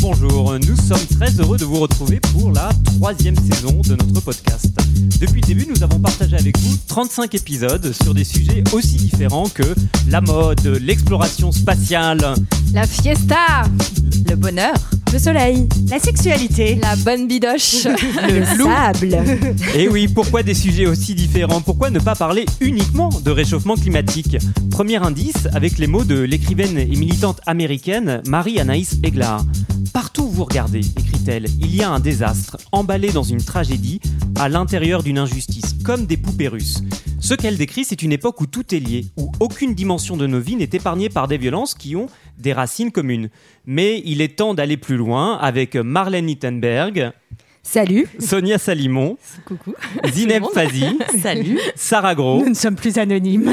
Bonjour. Nous sommes très heureux de vous retrouver pour la troisième saison de notre podcast. Depuis le début, nous avons partagé avec vous 35 épisodes sur des sujets aussi différents que la mode, l'exploration spatiale, La fiesta, le bonheur, le soleil, La sexualité. la bonne bidoche, le sable. Et oui, pourquoi des sujets aussi différents? Pourquoi ne pas parler uniquement de réchauffement climatique? Premier indice avec les mots de l'écrivaine et militante américaine Marie-Anaïs Eglar. Partout où vous regardez, écrit-elle, il y a un désastre, emballé dans une tragédie, à l'intérieur d'une injustice, comme des poupées russes. Ce qu'elle décrit, c'est une époque où tout est lié, où aucune dimension de nos vies n'est épargnée par des violences qui ont des racines communes. Mais il est temps d'aller plus loin avec Marlène Nittenberg, Salut. Sonia Salimon, coucou, Zineb. Fazi, Salut. Sarah Gros, Nous ne sommes plus anonymes.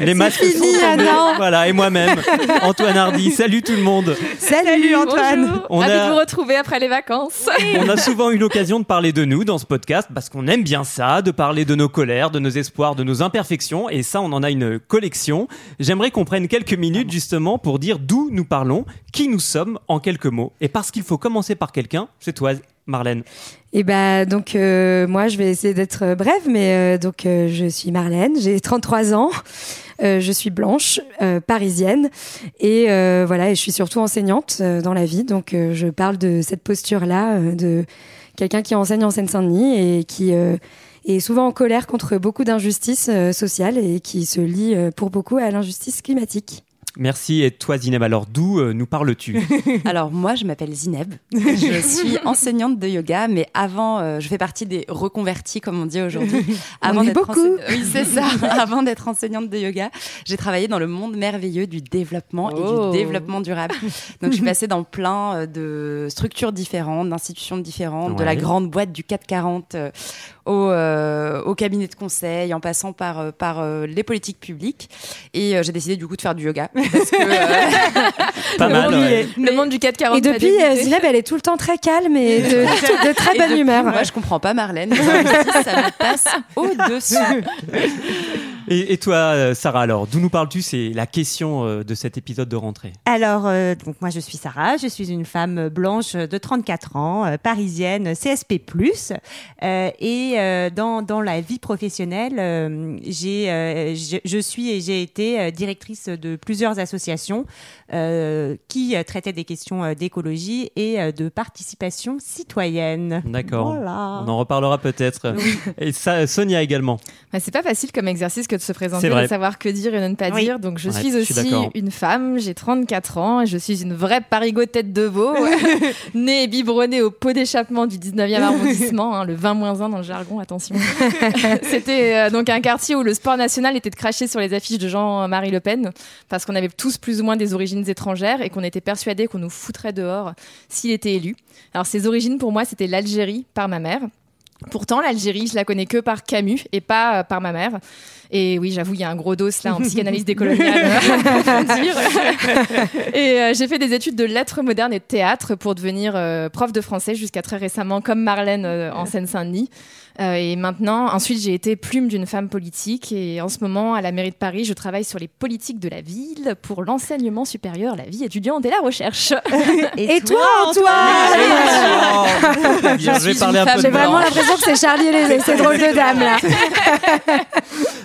les masques fini, sont tombés. Voilà, et moi-même, Antoine Hardy. Salut tout le monde. Salut Antoine. Bonjour, On ravi a- de vous retrouver après les vacances. On a souvent eu l'occasion de parler de nous dans ce podcast parce qu'on aime bien ça, de parler de nos colères, de nos espoirs, de nos imperfections. Et ça, on en a une collection. J'aimerais qu'on prenne quelques minutes justement pour dire d'où nous parlons, qui nous sommes en quelques mots. Et parce qu'il faut commencer par quelqu'un, c'est toi, Marlène. Et bah donc euh, moi je vais essayer d'être euh, brève, mais euh, donc euh, je suis Marlène, j'ai 33 ans, euh, je suis blanche, euh, parisienne, et voilà, et je suis surtout enseignante dans la vie, donc je parle de cette posture-là euh, de quelqu'un qui enseigne en Seine-Saint-Denis et qui est souvent en colère contre beaucoup d'injustices sociales et qui se lie pour beaucoup à l'injustice climatique. Merci. Et toi, Zineb, alors d'où euh, nous parles-tu Alors moi, je m'appelle Zineb. Je suis enseignante de yoga, mais avant, euh, je fais partie des reconvertis, comme on dit aujourd'hui. Avant est beaucoup. ense- Oui, c'est ça. avant d'être enseignante de yoga, j'ai travaillé dans le monde merveilleux du développement et Oh. du développement durable. Donc je suis passée dans plein euh, de structures différentes, d'institutions différentes, de la grande boîte du 440 euh, au, euh, au cabinet de conseil, en passant par, euh, par euh, les politiques publiques. Et euh, j'ai décidé du coup de faire du yoga. Parce que, euh, Pas mal. monde, ouais. Le monde du 440. Et depuis, euh, Zineb, elle est tout le temps très calme et de, de très Et bonne depuis, humeur. Moi, je comprends pas Marlène. Ça me passe au-dessus. Et, et toi, euh, Sarah, alors d'où nous parles-tu? C'est la question euh, de cet épisode de rentrée. Alors, euh, donc moi je suis Sarah, je suis une femme blanche de 34 ans, euh, parisienne, CSP+. Euh, et euh, dans, dans la vie professionnelle, euh, j'ai, euh, je, je suis et j'ai été directrice de plusieurs associations euh, qui traitaient des questions d'écologie et de participation citoyenne. D'accord. Voilà. On en reparlera peut-être. Et ça, Sonia également. Bah, c'est pas facile comme exercice que de se présenter, de savoir que dire et ne pas Oui. dire. Donc je Ouais, suis je suis aussi une femme, j'ai 34 ans et je suis une vraie parigot tête de veau, née et biberonnée au pot d'échappement du 19e arrondissement, hein, le 20-1 dans le jargon, attention. C'était euh, donc un quartier où le sport national était de cracher sur les affiches de Jean-Marie Le Pen parce qu'on avait tous plus ou moins des origines étrangères et qu'on était persuadés qu'on nous foutrait dehors s'il était élu. Alors ses origines pour moi c'était l'Algérie par ma mère. Pourtant, l'Algérie, je la connais que par Camus et pas euh, par ma mère. Et oui, j'avoue, il y a un gros dos là en psychanalyse décoloniale. et euh, j'ai fait des études de lettres modernes et de théâtre pour devenir euh, prof de français jusqu'à très récemment, comme Marlène en Seine-Saint-Denis. Euh, et maintenant, ensuite, j'ai été plume d'une femme politique. Et en ce moment, à la mairie de Paris, je travaille sur les politiques de la ville pour l'enseignement supérieur, la vie étudiante et la recherche. Et toi, Antoine Oh, bien, je vais suis parler une un peu femme de J'ai vraiment l'impression que c'est Charlie et les, ces drôles de dames là.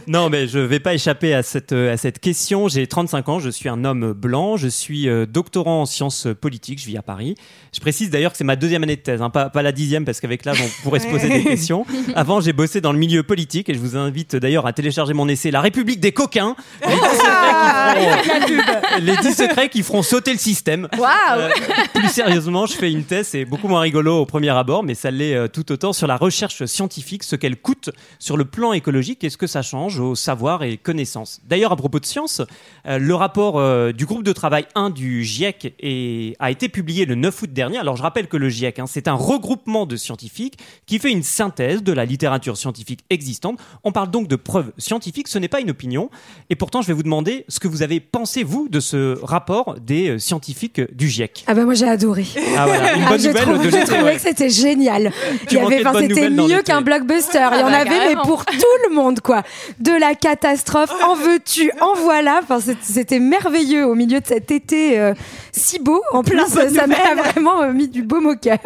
Non, mais je vais pas échapper à cette, euh, à cette question. J'ai 35 ans, je suis un homme blanc, je suis euh, doctorant en sciences politiques, je vis à Paris. Je précise d'ailleurs que c'est ma deuxième année de thèse, hein, pas, pas la dixième, parce qu'avec l'âge, on pourrait se poser des questions. Avant, j'ai bossé dans le milieu politique, et je vous invite d'ailleurs à télécharger mon essai La République des coquins. Les 10 secrets qui feront, les 10 secrets qui feront sauter le système. Euh, plus sérieusement, je fais une thèse, c'est beaucoup moins rigolo au premier abord, mais ça l'est tout autant sur la recherche scientifique, ce qu'elle coûte sur le plan écologique et ce que ça change échange aux savoirs et connaissances. D'ailleurs, à propos de science, euh, le rapport euh, du groupe de travail 1 du GIEC est- a été publié le 9 août dernier. Alors, je rappelle que le GIEC, hein, c'est un regroupement de scientifiques qui fait une synthèse de la littérature scientifique existante. On parle donc de preuves scientifiques, ce n'est pas une opinion. Et pourtant, je vais vous demander ce que vous avez pensé, vous, de ce rapport des euh, scientifiques du GIEC. Ah bah moi j'ai adoré. Ah voilà, une Ah, bonne nouvelle trouvé, de j'ai l'été, trouvé ouais. que c'était génial. Tu enfin, c'était mieux qu'un blockbuster. Il y en bah, avait, mais pour tout le monde, quoi. De la catastrophe, en veux-tu, en voilà. Enfin, c'était merveilleux au milieu de cet été euh, si beau. En plus, ça m'a vraiment euh, mis du baume au cœur.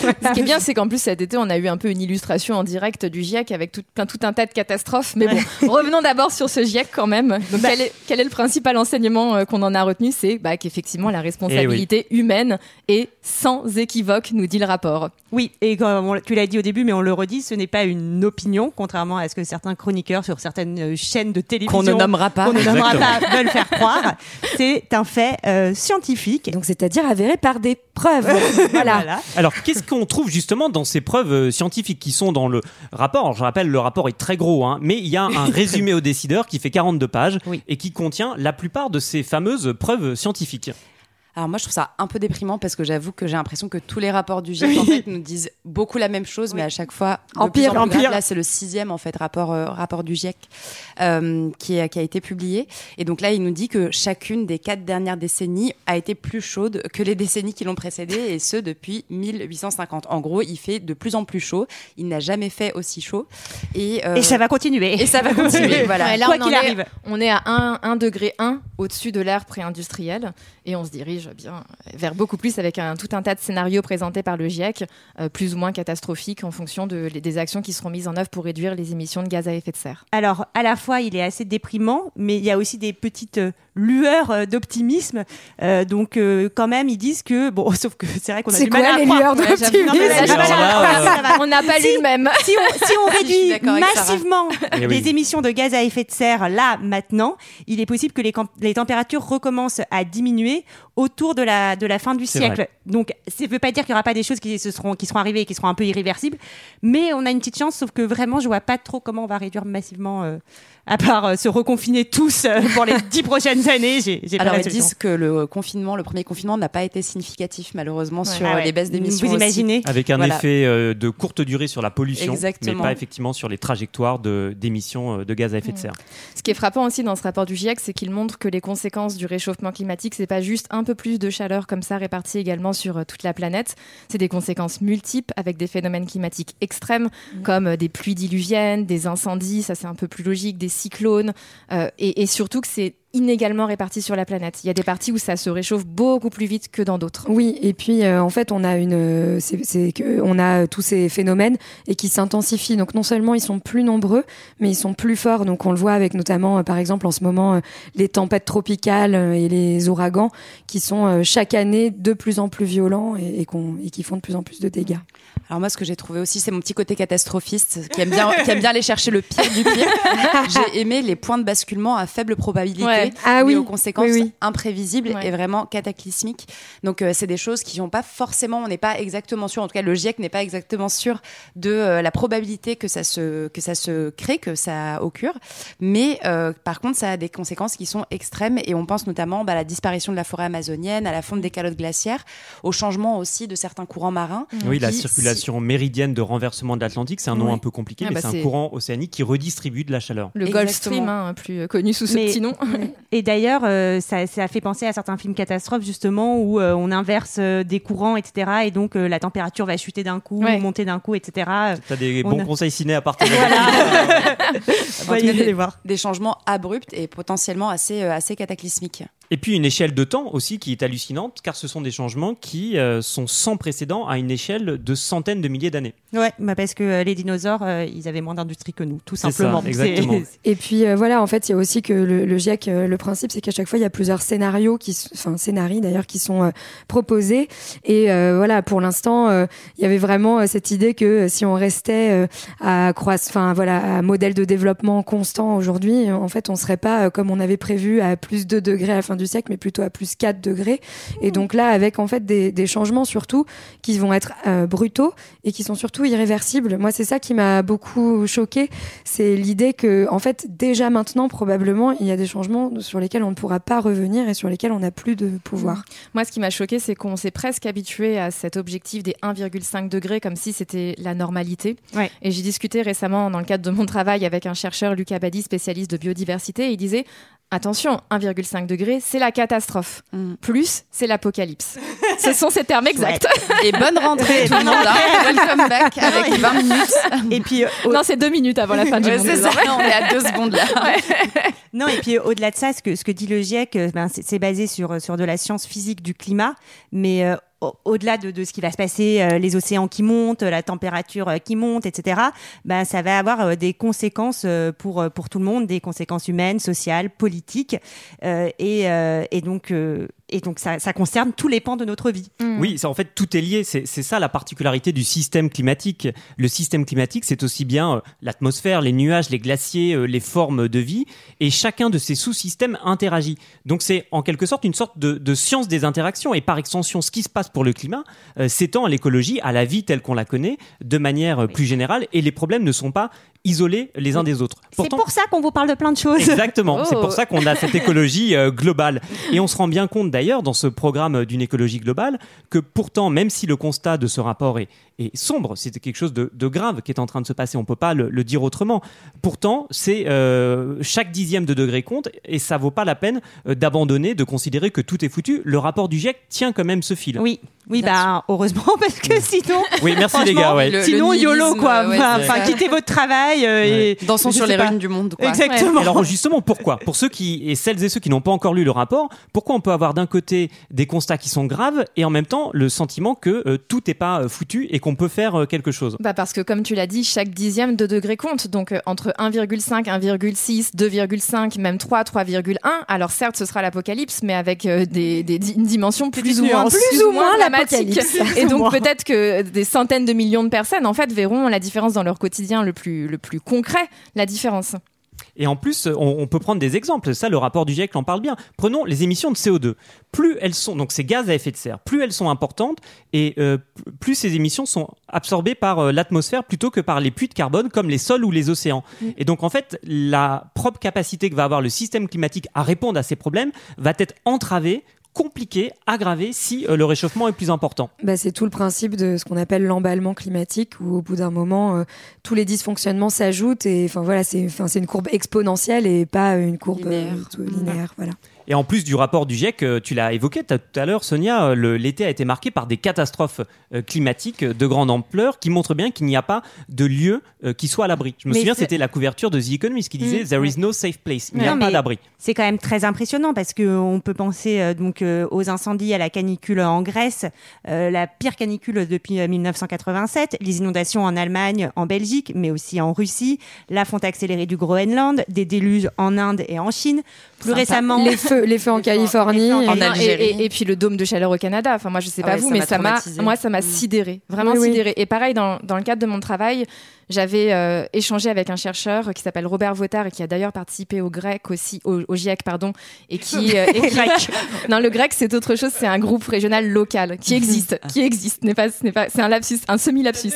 Ce qui est bien, c'est qu'en plus cet été, on a eu un peu une illustration en direct du GIEC avec tout, plein, tout un tas de catastrophes. Mais bon, revenons d'abord sur ce GIEC quand même. Donc, quel, est, quel est le principal enseignement euh, qu'on en a retenu? C'est bah, qu'effectivement, la responsabilité humaine est sans équivoque, nous dit le rapport. Oui, et comme on- tu l'as dit au début, mais on le redit, ce n'est pas une opinion, contrairement à ce que certains chroniqueurs sur certaines euh, chaînes de télévision Qu'on ne nommera pas. qu'on ne nommera pas veulent faire croire. C'est un fait euh, scientifique. Donc, c'est-à-dire avéré par des preuves. voilà. Voilà. Alors, qu'est-ce qu'on trouve justement dans ces preuves euh, scientifiques qui sont dans le rapport? Alors, Je rappelle, le rapport est très gros, hein, mais il y a un résumé aux décideurs qui fait 42 pages Oui. et qui contient la plupart de ces fameuses preuves scientifiques. Alors moi je trouve ça un peu déprimant parce que j'avoue que j'ai l'impression que tous les rapports du GIEC en fait nous disent beaucoup la même chose mais à chaque fois En pire, en plus en grave. pire. Là c'est le sixième en fait rapport euh, rapport du GIEC euh, qui, a, qui a été publié et donc là il nous dit que chacune des quatre dernières décennies a été plus chaude que les décennies qui l'ont précédée et ce depuis 1850. En gros il fait de plus en plus chaud. Il n'a jamais fait aussi chaud et, euh, Et ça va continuer. et ça va continuer. voilà. Ouais, là, Quoi qu'il est- arrive. On est à 1, 1 degré 1 au-dessus de l'ère pré-industrielle et on se dirige bien vers beaucoup plus avec un, tout un tas de scénarios présentés par le GIEC, euh, plus ou moins catastrophiques en fonction de, des actions qui seront mises en œuvre pour réduire les émissions de gaz à effet de serre. Alors, à la fois, il est assez déprimant, mais il y a aussi des petites euh, lueurs euh, d'optimisme. Euh, donc, euh, quand même, ils disent que, bon, sauf que c'est vrai qu'on a C'est du mal quoi à les lueurs d'optimisme. On n'a pas lu le même. si on, si réduit massivement Eh oui. les émissions de gaz à effet de serre là maintenant, il est possible que les températures recommencent à diminuer autour de la, de la fin du siècle. vrai. Donc ça ne veut pas dire qu'il n'y aura pas des choses qui, se seront, qui seront arrivées et qui seront un peu irréversibles, mais on a une petite chance, sauf que vraiment je vois pas trop comment on va réduire massivement, euh, à part euh, se reconfiner tous euh, pour les dix prochaines années. Alors ils disent que le confinement, le premier confinement n'a pas été significatif malheureusement sur Ah ouais. les baisses d'émissions. Vous aussi. imaginez Avec un Voilà. effet euh, de courte durée sur la pollution, Exactement. mais pas effectivement sur les trajectoires de- d'émissions de, gaz à effet de serre. Ce qui est frappant aussi dans ce rapport du GIEC, c'est qu'il montre que les conséquences du réchauffement climatique, c'est pas juste un peu plus de chaleur comme ça répartie également sur euh, toute la planète. C'est des conséquences multiples avec des phénomènes climatiques extrêmes comme euh, des pluies diluviennes, des incendies, ça c'est un peu plus logique, des cyclones, euh, et, et surtout que c'est inégalement réparti sur la planète. Il y a des parties où ça se réchauffe beaucoup plus vite que dans d'autres. Oui, et puis euh, en fait, on a une, c'est que on a euh, tous ces phénomènes et qui s'intensifient. Donc non seulement ils sont plus nombreux, mais ils sont plus forts. Donc on le voit avec notamment, euh, par exemple, en ce moment, les tempêtes tropicales et les ouragans qui sont chaque année de plus en plus violents et, et qui font de plus en plus de dégâts. Alors moi, ce que j'ai trouvé aussi, c'est mon petit côté catastrophiste qui aime bien, qui aime bien aller chercher le pire du pire. J'ai aimé les points de basculement à faible probabilité, Ouais. Ah mais oui, aux conséquences oui, oui. imprévisibles Ouais. et vraiment cataclysmiques. Donc euh, c'est des choses qui n'ont pas forcément, on n'est pas exactement sûr. En tout cas, le GIEC n'est pas exactement sûr de euh, la probabilité que ça se que ça se crée, que ça occure. Mais euh, par contre, ça a des conséquences qui sont extrêmes et on pense notamment bah, à la disparition de la forêt amazonienne, à la fonte des calottes glaciaires, au changement aussi de certains courants marins. Oui, la qui, circulation méridienne de renversement de l'Atlantique, c'est un nom un peu compliqué, Ah mais bah c'est un courant océanique qui redistribue de la chaleur. Le Gulf. Stream, hein, plus euh, connu sous ce Mais- petit nom. Et d'ailleurs, euh, ça, ça fait penser à certains films catastrophes justement où euh, on inverse euh, des courants, etc. Et donc euh, la température va chuter d'un coup, Ouais. monter d'un coup, etc. T'as des On bons a- conseils ciné à partager. En Voyez tout cas, les voir. des changements abrupts et potentiellement assez, euh, assez cataclysmiques. Et puis une échelle de temps aussi qui est hallucinante, car ce sont des changements qui euh, sont sans précédent à une échelle de centaines de milliers d'années. Ouais, bah parce que euh, les dinosaures, euh, ils avaient moins d'industrie que nous, tout C'est ça, simplement. exactement. Et puis euh, voilà, en fait, il y a aussi que le, le GIEC, euh, le principe, c'est qu'à chaque fois, il y a plusieurs scénarios, qui, enfin scénarii d'ailleurs, qui sont euh, proposés. Et euh, voilà, pour l'instant, euh, il y avait vraiment euh, cette idée que si on restait euh, à croisse, enfin voilà, à modèle de développement constant aujourd'hui, en fait, on serait pas euh, comme on avait prévu à plus 2 degrés à la fin fin du siècle, mais plutôt à plus 4 degrés. Et donc là, avec en fait des, des changements surtout qui vont être euh, brutaux et qui sont surtout irréversibles. Moi, c'est ça qui m'a beaucoup choqué, c'est l'idée que en fait déjà maintenant probablement il y a des changements sur lesquels on ne pourra pas revenir et sur lesquels on n'a plus de pouvoir. Moi, ce qui m'a choqué, c'est qu'on s'est presque habitué à cet objectif des 1,5 degrés comme si c'était la normalité. Ouais. Et j'ai discuté récemment dans le cadre de mon travail avec un chercheur, Lucas Badi, spécialiste de biodiversité, et il disait Attention, 1,5 degré, c'est la catastrophe. Mm. Plus, c'est l'apocalypse. Ce sont ces termes exacts. Et bonne rentrée tout le monde. hein. Welcome back avec 20 minutes. Et puis, euh, au- Non, c'est deux minutes avant la fin du Ouais, monde. ça, désormais. on est à deux secondes là. Non, et puis euh, au-delà de ça, ce que, ce que dit le GIEC, euh, ben, c'est basé sur, sur de la science physique du climat, mais euh, au-delà de, ce qui va se passer, euh, les océans qui montent, la température euh, qui monte, etc., ben, ça va avoir euh, des conséquences pour, pour tout le monde, des conséquences humaines, sociales, politiques, et, et donc, et donc ça, ça concerne tous les pans de notre vie. Oui, ça, en fait, tout est lié. C'est ça la particularité du système climatique. Le système climatique, c'est aussi bien euh, l'atmosphère, les nuages, les glaciers, euh, les formes de vie, et chacun de ces sous-systèmes interagit. Donc c'est en quelque sorte une sorte de, de science des interactions, et par extension, ce qui se passe pour le climat euh, s'étend à l'écologie, à la vie telle qu'on la connaît, de manière euh, plus générale, et les problèmes ne sont pas isolés les uns des autres. C'est pour ça qu'on vous parle de plein de choses. Exactement. Oh. C'est pour ça qu'on a cette écologie euh, globale. Et on se rend bien compte d'ailleurs dans ce programme d'une écologie globale que pourtant, même si le constat de ce rapport est, est sombre, c'est quelque chose de, de grave qui est en train de se passer, on peut pas le, le dire autrement. Pourtant, c'est euh, chaque dixième de degré compte et ça vaut pas la peine euh, d'abandonner, de considérer que tout est foutu. Le rapport du GIEC tient quand même ce fil. Oui, oui, Bien bah heureusement parce que sinon, Oui, merci les gars. Ouais. le- sinon YOLO nihilisme, quoi. ouais, enfin, quittez votre travail euh, Ouais. et Dansons sur les ruines du monde. Quoi. Exactement. Alors justement, pourquoi? Pour ceux qui et celles et ceux qui n'ont pas encore lu le rapport, pourquoi on peut avoir d'un côté des constats qui sont graves et en même temps le sentiment que euh, tout n'est pas euh, foutu et qu'on peut faire euh, quelque chose? Bah parce que comme tu l'as dit, chaque dixième de degré compte. Donc euh, entre 1,5, 1,6, 2,5, même 3, 3,1. Alors certes, ce sera l'apocalypse, mais avec euh, des, des di- une dimension plus Petites ou moins, plus ou moins dramatique. Et donc peut-être que des centaines de millions de personnes, en fait, verront la différence dans leur quotidien le plus, le plus concret, la différence. Et en plus, on, on peut prendre des exemples. Ça, le rapport du GIEC en parle bien. Prenons les émissions de CO2. Plus elles sont, donc ces gaz à effet de serre, plus elles sont importantes et euh, plus ces émissions sont absorbées par euh, l'atmosphère plutôt que par les puits de carbone comme les sols ou les océans. Et donc en fait, la propre capacité que va avoir le système climatique à répondre à ces problèmes va être entravée compliquée, aggravée si euh, le réchauffement est plus important. Bah, c'est tout le principe de ce qu'on appelle l'emballement climatique, où au bout d'un moment, euh, tous les dysfonctionnements s'ajoutent et enfin voilà, c'est enfin c'est une courbe exponentielle et pas une courbe Linéaire. euh, tout- linéaire, voilà. Et en plus du rapport du GIEC, euh, tu l'as évoqué tout à l'heure, Sonia, euh, l'été a été marqué par des catastrophes euh, climatiques de grande ampleur qui montrent bien qu'il n'y a pas de lieu qui soit à l'abri. Je me Mais souviens, c'était la couverture de The Economist qui disait Mm, There is no safe place. Il n'y a pas d'abri. C'est quand même très impressionnant parce que on peut penser donc aux incendies, à la canicule en Grèce, euh, la pire canicule depuis euh, 1987, les inondations en Allemagne, en Belgique, mais aussi en Russie, la fonte accélérée du Groenland, des déluges en Inde et en Chine. Plus Sympa. récemment, Les feux, les feux en Californie. en Et, et- Algérie. et- puis le dôme de chaleur au Canada. Enfin, moi, je sais Ah pas ouais, vous, ça mais m'a ça m'a, moi, ça m'a Mm. sidéré, vraiment Oui, oui. sidéré. Et pareil, dans, dans le cadre de mon travail, j'avais euh, échangé avec un chercheur qui s'appelle Robert Votard et qui a d'ailleurs participé au GREC aussi, au, au GIEC, pardon, et qui, euh, et qui- non, le grec, c'est autre chose, c'est un groupe régional local qui existe, qui existe, n'est pas, n'est pas, c'est un lapsus, un semi-lapsus.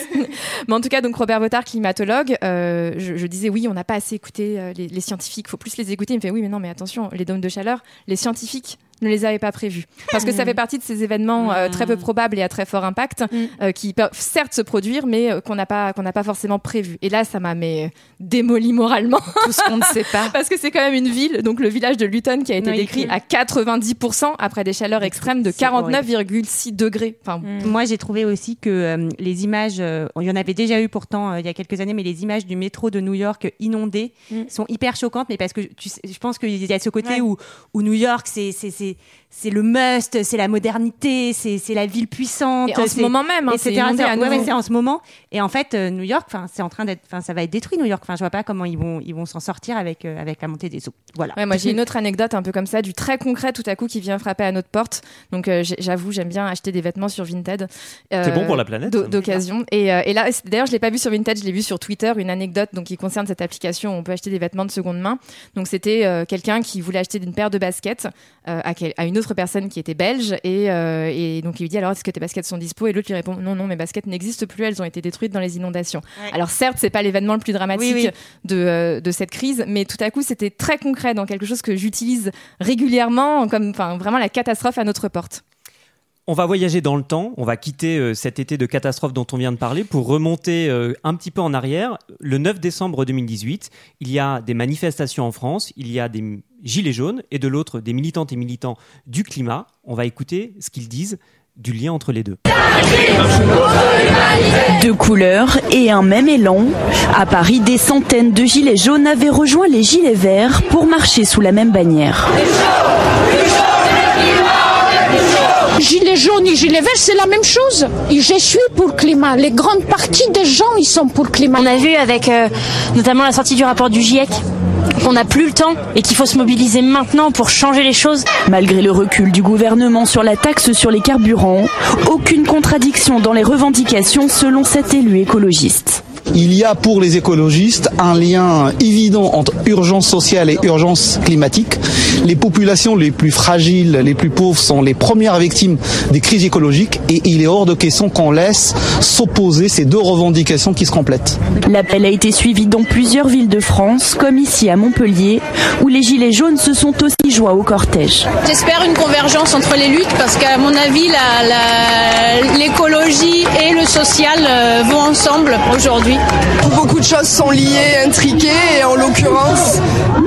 Mais en tout cas, donc Robert Votard, climatologue, euh, je, je disais oui, on n'a pas assez écouté euh, les, les scientifiques, faut plus les écouter. Il me fait oui, mais non, mais attention, les dômes de chaleur, les scientifiques ne les avaient pas prévus parce que ça fait partie de ces événements euh, très peu probables et à très fort impact euh, qui peuvent certes se produire, mais euh, qu'on n'a pas qu'on n'a pas forcément prévu. Et là, ça m'a mais démoli moralement Tout ce qu'on ne sait pas. parce que c'est quand même une ville, donc le village de Luton qui a été Oui. décrit à 90% après des chaleurs extrêmes de C'est horrible. 49,6 degrés. Enfin, Moi, j'ai trouvé aussi que euh, les images, euh, il y en avait déjà eu pourtant euh, il y a quelques années, mais les images du métro de New York inondé Mm. sont hyper choquantes, mais parce que tu sais, je pense qu'il y a ce côté Ouais. où, où New York, c'est c'est- c'est- c'est le must, c'est la modernité, c'est la ville puissante. Et en ce moment même, hein, c'est inondé à ouais, c'est en ce moment. Et en fait, euh, New York, enfin, c'est en train d'être, enfin, ça va être détruit New York. Enfin, je vois pas comment ils vont, ils vont s'en sortir avec euh, avec la montée des eaux. Voilà. Ouais, moi j'ai une autre anecdote un peu comme ça, du très concret tout à coup qui vient frapper à notre porte. Donc euh, j'avoue, j'aime bien acheter des vêtements sur Vinted. Euh, C'est bon pour la planète. d'o- D'occasion. Et, euh, et là, c'est- d'ailleurs, je l'ai pas vu sur Vinted, je l'ai vu sur Twitter, une anecdote donc qui concerne cette application où on peut acheter des vêtements de seconde main. Donc c'était euh, quelqu'un qui voulait acheter une paire de baskets euh, à, quel- à une autre personne qui était belge et, euh, et donc il lui dit alors est-ce que tes baskets sont dispo? Et l'autre lui répond non non mes baskets n'existent plus elles ont été détruites dans les inondations. Ouais. Alors certes c'est pas l'événement le plus dramatique Oui, oui. De, euh, de cette crise mais tout à coup c'était très concret dans quelque chose que j'utilise régulièrement comme enfin vraiment la catastrophe à notre porte. On va voyager dans le temps, on va quitter euh, cet été de catastrophe dont on vient de parler pour remonter euh, un petit peu en arrière. Le 9 décembre 2018, il y a des manifestations en France, il y a des gilets jaunes et de l'autre des militantes et militants du climat. On va écouter ce qu'ils disent du lien entre les deux. Deux couleurs et un même élan. À Paris, des centaines de gilets jaunes avaient rejoint les gilets verts pour marcher sous la même bannière. Gilets jaunes et gilets verts, c'est la même chose. Et je suis pour le climat. Les grandes parties des gens, ils sont pour le climat. On a vu avec euh, notamment la sortie du rapport du GIEC qu'on n'a plus le temps et qu'il faut se mobiliser maintenant pour changer les choses. Malgré le recul du gouvernement sur la taxe sur les carburants, aucune contradiction dans les revendications selon cet élu écologiste. Il y a pour les écologistes un lien évident entre urgence sociale et urgence climatique. Les populations les plus fragiles, les plus pauvres sont les premières victimes des crises écologiques et il est hors de question qu'on laisse s'opposer ces deux revendications qui se complètent. L'appel a été suivi dans plusieurs villes de France, comme ici à Montpellier, où les gilets jaunes se sont aussi joints au cortège. J'espère une convergence entre les luttes parce qu'à mon avis, l'écologie et le social euh, vont ensemble aujourd'hui. Beaucoup de choses sont liées, intriquées, et en l'occurrence,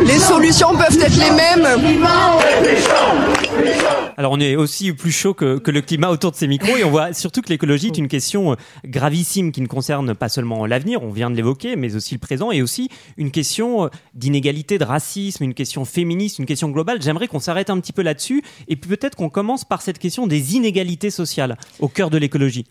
les solutions peuvent être les mêmes. Alors on est aussi plus chaud que, le climat autour de ces micros et on voit surtout que l'écologie est une question euh, gravissime qui ne concerne pas seulement l'avenir, on vient de l'évoquer, mais aussi le présent et aussi une question euh, d'inégalité, de racisme, une question féministe, une question globale. J'aimerais qu'on s'arrête un petit peu là-dessus et peut-être qu'on commence par cette question des inégalités sociales au cœur de l'écologie.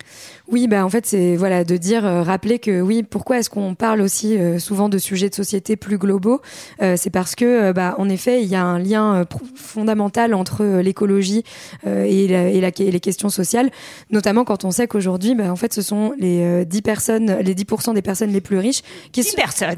Oui, bah en fait, c'est voilà de dire, euh, rappeler que oui, pourquoi est-ce qu'on parle aussi souvent de sujets de société plus globaux C'est parce que, bah, en effet, il y a un lien fondamental entre l'écologie euh, et, la- et, la- et les questions sociales, notamment quand on sait qu'aujourd'hui, bah, en fait, ce sont les euh, 10 personnes, les 10% des personnes les plus riches qui 10 sont- personnes.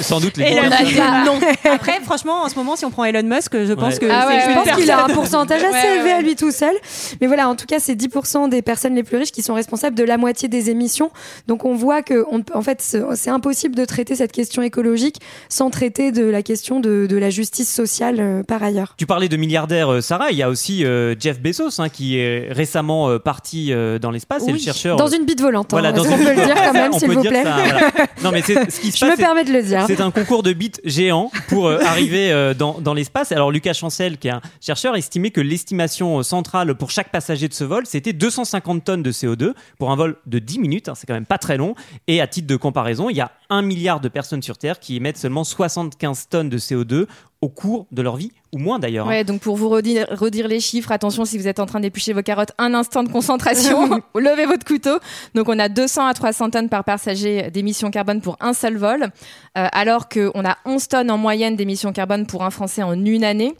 Sans doute les non. Après, franchement, en ce moment, si on prend Elon Musk, je pense Ouais. que Ah ouais, je pense qu'il a un pourcentage assez Ouais, élevé ouais. à lui tout seul. Mais voilà, en tout cas, c'est 10% des personnes les plus riches qui sont responsables de la moitié des émissions. Donc on voit que, on, en fait, c'est impossible de traiter cette question écologique sans traiter de la question de, de la justice sociale euh, par ailleurs. Tu parlais de milliardaires, euh, Sarah. Il y a aussi euh, Jeff Bezos hein, qui est récemment euh, parti euh, dans l'espace. C'est le Oui, chercheur. Dans une bite volante. Voilà, hein. dans Est-ce qu'on une- peut le dire quand même, On s'il vous plaît ça, voilà. Non, mais c'est ce qui se Je passe. me permets de le dire. C'est un concours de bits géant pour arriver dans, dans l'espace. Alors Lucas Chancel, qui est un chercheur, estimait que l'estimation centrale pour chaque passager de ce vol, c'était 250 tonnes de CO2 pour un vol de 10 minutes. hein, c'est quand même pas très long. Et à titre de comparaison, il y a un milliard de personnes sur Terre qui émettent seulement 75 tonnes de CO2 au cours de leur vie, ou moins d'ailleurs. hein. Ouais, donc pour vous redire, redire les chiffres, attention si vous êtes en train d'éplucher vos carottes, un instant de concentration, levez votre couteau. Donc on a 200 à 300 tonnes par passager d'émissions carbone pour un seul vol, euh, alors qu'on a 11 tonnes en moyenne d'émissions carbone pour un Français en une année.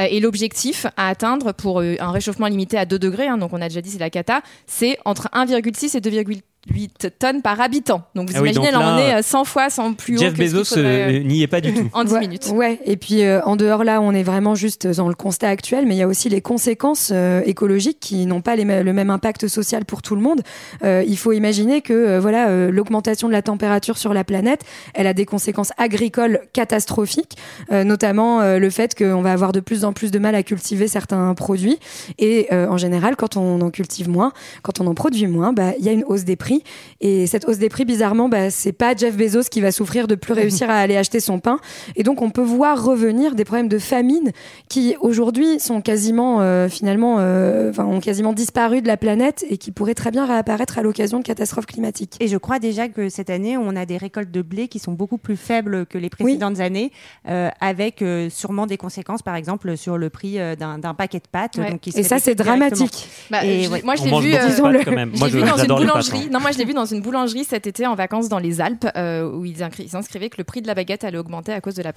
Euh, et l'objectif à atteindre pour euh, un réchauffement limité à 2 degrés, hein, donc on a déjà dit c'est la cata, c'est entre 1,6 et 2,8 tonnes par habitant. Donc vous Ah oui, imaginez, donc là, on est euh, 100 fois, 100 plus haut Jeff que ce qu'il Bezos faudrait, euh, n'y est pas du tout. en 10 ouais, minutes. Ouais, et puis euh, en dehors là, on est vraiment juste dans le constat actuel, mais il y a aussi les conséquences euh, écologiques qui n'ont pas les le même impact social pour tout le monde. Euh, il faut imaginer que euh, voilà, euh, l'augmentation de la température sur la planète, elle a des conséquences agricoles catastrophiques, euh, notamment euh, le fait qu'on va avoir de plus en plus de mal à cultiver certains produits, et euh, en général, quand on en cultive moins, quand on en produit moins, bah, il y a une hausse des prix. Prix. Et cette hausse des prix, bizarrement, bah, c'est pas Jeff Bezos qui va souffrir de plus réussir à aller acheter son pain. Et donc, on peut voir revenir des problèmes de famine qui aujourd'hui sont quasiment, euh, finalement, euh, enfin, ont quasiment disparu de la planète et qui pourraient très bien réapparaître à l'occasion de catastrophes climatiques. Et je crois déjà que cette année, on a des récoltes de blé qui sont beaucoup plus faibles que les précédentes années, euh, avec euh, sûrement des conséquences, par exemple, sur le prix euh, d'un paquet de pâtes. Ouais. donc qui Et ça, c'est dramatique. Bah, Et je- ouais. moi, je On l'ai vu, euh, dans une boulangerie. hein. Non, moi, je l'ai vu dans une boulangerie cet été en vacances dans les Alpes, euh, où ils, incri- ils inscrivaient que le prix de la baguette allait augmenter à cause de la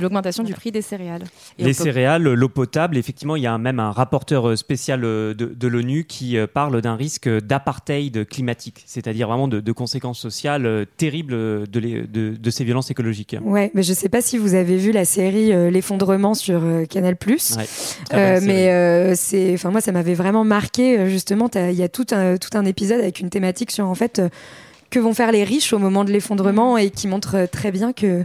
l'augmentation du prix des céréales. Et les céréales, l'eau potable, effectivement, il y a même un rapporteur euh, spécial euh, de, de l'ONU qui parle d'un risque d'apartheid climatique, c'est-à-dire vraiment de, de conséquences sociales terribles de, les- de- de ces violences écologiques. Ouais, mais je sais pas si vous avez vu la série euh, L'effondrement sur euh, Canal+. Ouais, Euh, belle série. mais euh, c'est, enfin moi, ça m'avait vraiment marqué. Justement, il y a tout un tout un épisode avec une thématique sur en fait euh, que vont faire les riches au moment de l'effondrement et qui montre euh, très bien que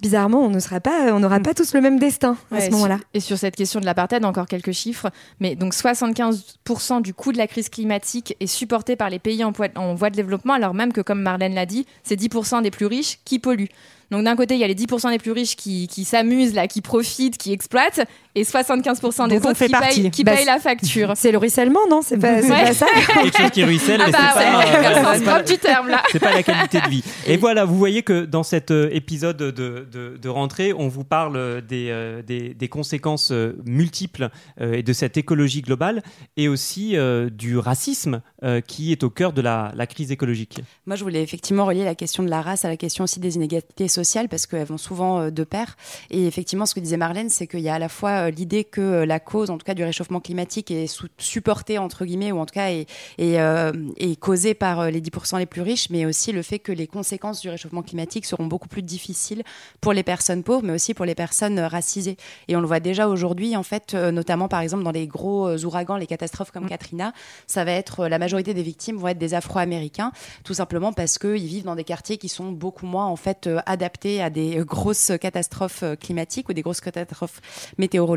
bizarrement, on ne sera pas, on n'aura pas tous le même destin à Ouais, ce moment-là. Et sur cette question de l'apartheid, encore quelques chiffres. Mais donc 75% du coût de la crise climatique est supporté par les pays en voie de développement, alors même que, comme Marlène l'a dit, c'est 10% des plus riches qui polluent. Donc d'un côté, il y a les 10% des plus riches qui, qui s'amusent, là, qui profitent, qui exploitent, et 75% des Dont on autres fait qui, partie. payent, qui Bah, payent la facture. C'est le ruissellement, non C'est pas, c'est Ouais. pas ça Quelque chose qui ruisselle, Ah mais bah c'est ouais, pas, euh, pas- du terme, là. c'est pas la qualité de vie. Et voilà, vous voyez que dans cet euh, épisode de, de, de rentrée, on vous parle des, euh, des, des conséquences euh, multiples euh, et de cette écologie globale et aussi euh, du racisme euh, qui est au cœur de la, la crise écologique. Moi, je voulais effectivement relier la question de la race à la question aussi des inégalités sociales parce qu'elles vont souvent euh, de pair. Et effectivement, ce que disait Marlène, c'est qu'il y a à la fois euh, l'idée que euh, la cause, en tout cas du réchauffement climatique, est supportée entre guillemets ou en tout cas est, est, euh, est causée par les 10% les plus riches, mais aussi le fait que les conséquences du réchauffement climatique seront beaucoup plus difficiles pour les personnes pauvres, mais aussi pour les personnes racisées. Et on le voit déjà aujourd'hui, en fait, notamment par exemple dans les gros ouragans, les catastrophes comme Katrina, ça va être la majorité des victimes vont être des Afro-Américains, tout simplement parce qu'ils vivent dans des quartiers qui sont beaucoup moins en fait adaptés à des grosses catastrophes climatiques ou des grosses catastrophes météorologiques.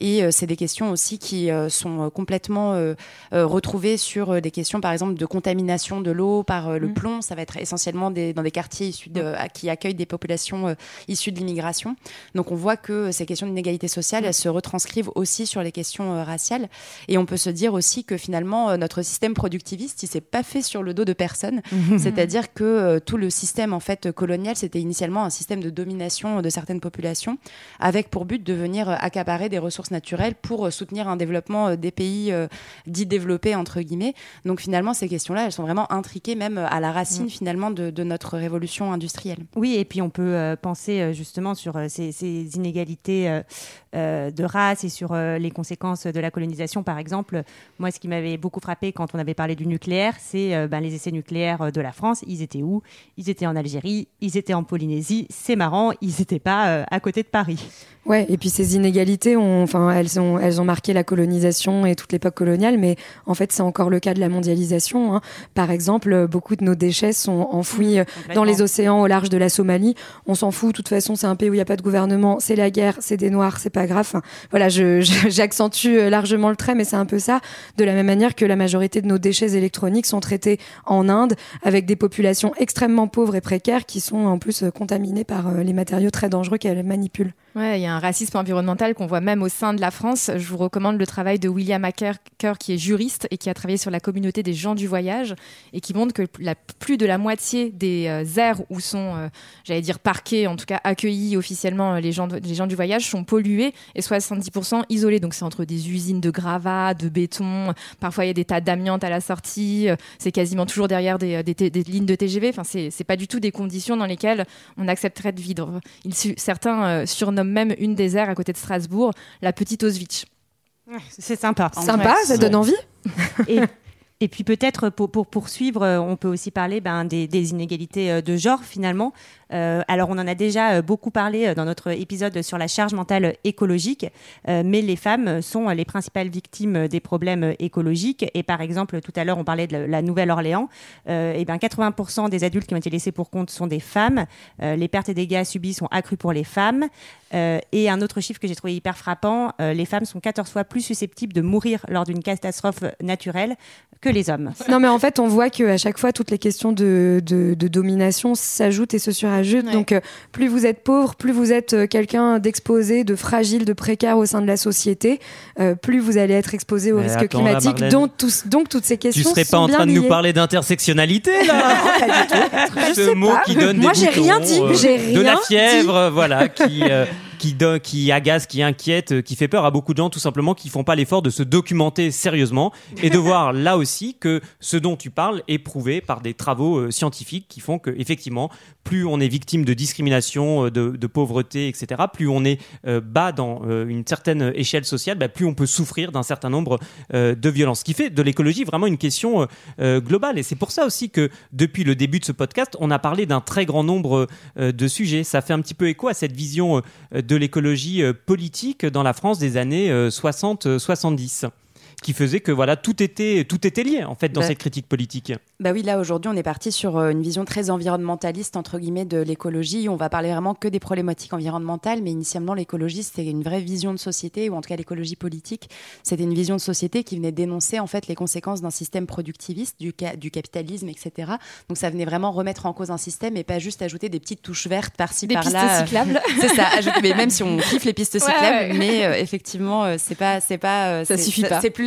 Et euh, c'est des questions aussi qui euh, sont euh, complètement retrouvées sur des questions, par exemple, de contamination de l'eau par le Mm. plomb. Ça va être essentiellement des, dans des quartiers issus de, à- qui accueillent des populations issues de l'immigration. Donc on voit que ces questions d'inégalité sociale, elles se retranscrivent aussi sur les questions raciales. Et on peut se dire aussi que finalement, notre système productiviste, il s'est pas fait sur le dos de personne. C'est-à-dire que euh, tout le système en fait colonial, c'était initialement un système de domination de certaines populations, avec pour but de venir accaparer des ressources naturelles pour euh, soutenir un développement euh, des pays euh, dits développés entre guillemets. Donc finalement, ces questions-là, elles sont vraiment intriquées même à la racine finalement de, de notre révolution industrielle. Oui, et puis on peut euh, penser justement sur ces, ces inégalités de race et sur euh, les conséquences de la colonisation, par exemple. Moi, ce qui m'avait beaucoup frappé quand on avait parlé du nucléaire, c'est euh, ben, les essais nucléaires de la France. Ils étaient où? Ils étaient en Algérie, ils étaient en Polynésie. C'est marrant, ils n'étaient pas euh, à côté de Paris. Ouais, et puis ces inégalités, ont, enfin, elles ont, elles ont marqué la colonisation et toute l'époque coloniale, mais en fait, c'est encore le cas de la mondialisation. hein. Par exemple, beaucoup de nos déchets sont enfouis euh, dans les océans au large de la Somalie. On s'en fout, de toute façon, c'est un pays où il n'y a pas de gouvernement, c'est la guerre, c'est des noirs, c'est pas grave. Enfin, voilà, je- je- j'accentue euh, largement le trait, mais c'est un peu ça. De la même manière que la majorité de nos déchets électroniques sont traités en Inde, avec des populations extrêmement pauvres et précaires qui sont en plus euh, contaminées par les matériaux très dangereux qu'elles manipulent. Ouais, il y a un racisme environnemental qu'on voit même au sein de la France. Je vous recommande le travail de William Acker, qui est juriste et qui a travaillé sur la communauté des gens du voyage et qui montre que plus de la moitié des euh, aires où sont, euh, j'allais dire parqués, en tout cas accueillis officiellement euh, les gens, les gens du voyage sont pollués et 70% isolés. Donc c'est entre des usines de gravats, de béton. Parfois il y a des tas d'amiante à la sortie. C'est quasiment toujours derrière des, lignes de TGV. Enfin, c'est pas du tout des conditions dans lesquelles on accepterait de vivre. Certains euh, surnomment même une des aires à côté de Strasbourg la petite Auschwitz. C'est sympa. Sympa, ça donne envie. Et, et puis peut-être pour, pour poursuivre, euh, on peut aussi parler ben, des, des inégalités euh, de genre finalement. Euh, alors on en a déjà euh, beaucoup parlé euh, dans notre épisode sur la charge mentale écologique, mais les femmes sont les principales victimes des problèmes écologiques. Et par exemple, tout à l'heure on parlait de la- Nouvelle-Orléans, euh, et ben 80% des adultes qui ont été laissés pour compte sont des femmes. Les pertes et dégâts subis sont accrus pour les femmes. Et un autre chiffre que j'ai trouvé hyper frappant, les femmes sont 14 fois plus susceptibles de mourir lors d'une catastrophe naturelle que les hommes. Non, mais en fait, on voit qu'à chaque fois, toutes les questions de, de domination s'ajoutent et se surajoutent. Ouais. Donc, euh, plus vous êtes pauvre, plus vous êtes euh, quelqu'un d'exposé, de fragile, de précaire au sein de la société, euh, plus vous allez être exposé aux Mais risques attends, climatiques. Donc, toutes ces Tu questions serais pas sont en train de nous parler d'intersectionnalité là Je Ce sais mot pas. qui donne Moi, des j'ai rien dit. euh, J'ai de la rien fièvre, voilà, qui euh, qui donne, qui agace, qui inquiète, euh, qui fait peur à beaucoup de gens tout simplement qui font pas l'effort de se documenter sérieusement et de voir là aussi que ce dont tu parles est prouvé par des travaux euh, scientifiques qui font que effectivement plus on est victime de discrimination, euh, de, de pauvreté, etc., plus on est euh, bas dans euh, une certaine échelle sociale, bah, plus on peut souffrir d'un certain nombre de violences. Ce qui fait de l'écologie vraiment une question globale. Et c'est pour ça aussi que depuis le début de ce podcast, on a parlé d'un très grand nombre de sujets. Ça fait un petit peu écho à cette vision euh, de l'écologie euh, politique dans la France des années euh, 60-70 qui faisait que voilà tout était tout était lié en fait dans Bah. cette critique politique. Bah oui, là aujourd'hui, on est parti sur euh, une vision très environnementaliste entre guillemets de l'écologie. On va parler vraiment que des problématiques environnementales, mais initialement l'écologie c'était une vraie vision de société, ou en tout cas l'écologie politique, c'était une vision de société qui venait dénoncer en fait les conséquences d'un système productiviste, du, ca- du capitalisme, etc. Donc ça venait vraiment remettre en cause un système et pas juste ajouter des petites touches vertes par-ci Des par-là. pistes cyclables. C'est ça. ajouter- mais même si on kiffe les pistes Ouais, cyclables, ouais. mais euh, effectivement, euh, c'est pas, c'est pas, euh, Ça suffit pas. C'est plus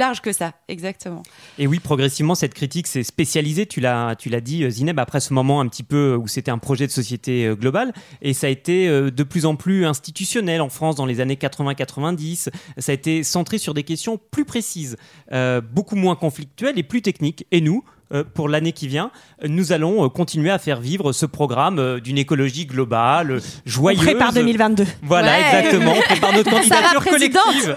exactement. Et oui, progressivement, cette critique s'est spécialisée, tu l'as, tu l'as dit, euh, Zineb, après ce moment un petit peu où c'était un projet de société euh, globale, et ça a été euh, de plus en plus institutionnel en France dans les années 80-90. Ça a été centré sur des questions plus précises, euh, beaucoup moins conflictuelles et plus techniques. Et nous, euh, pour l'année qui vient, euh, nous allons euh, continuer à faire vivre ce programme euh, d'une écologie globale, euh, joyeuse. On prépare 2022. Voilà, Ouais. exactement. On prépare notre candidature collective.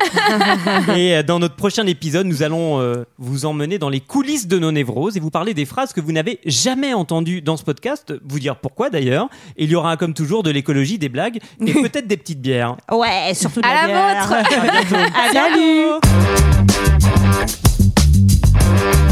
Et euh, dans notre prochain épisode, nous allons euh, vous emmener dans les coulisses de nos névroses et vous parler des phrases que vous n'avez jamais entendues dans ce podcast. Vous dire pourquoi d'ailleurs. Il y aura comme toujours de l'écologie, des blagues et peut-être des petites bières. Ouais, surtout de À la la bière. vôtre. À bientôt. Salut